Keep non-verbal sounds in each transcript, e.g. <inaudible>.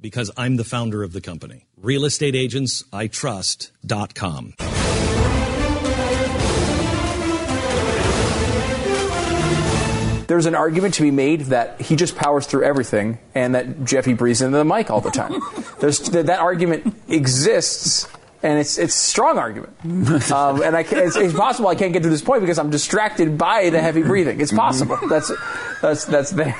Because I'm the founder of the company. RealestateAgentsITrust.com. there's an argument to be made that he just powers through everything and that Jeffy breathes into the mic all the time. <laughs> there's, that, that argument exists and it's it's a strong argument. Um, and I it's, it's, possible I can't get to this point because I'm distracted by the heavy breathing. It's possible. That's that's that's there.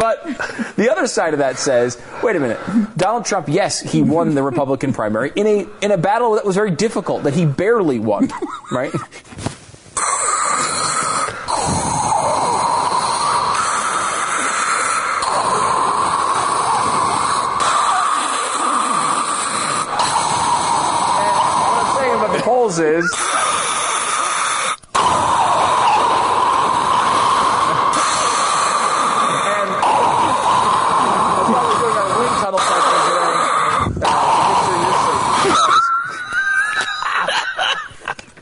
But the other side of that says, wait a minute, Donald Trump, yes, he won the Republican primary in a in a battle that was very difficult that he barely won, right? is.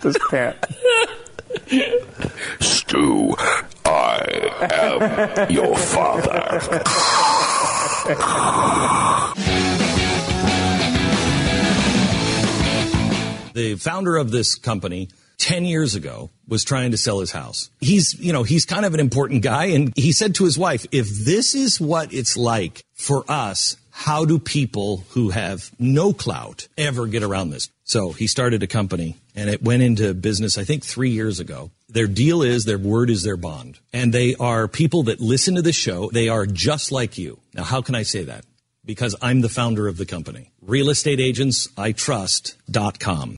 This can't. Stu, I am your father. the founder of this company 10 years ago was trying to sell his house. He's, you know, he's kind of an important guy. And he said to his wife, if this is what it's like for us, how do people who have no clout ever get around this? So he started a company and it went into business, I think three years ago. Their deal is their word is their bond. And they are people that listen to the show. They are just like you. Now, how can I say that? Because I'm the founder of the company. RealestateAgentsITrust.com.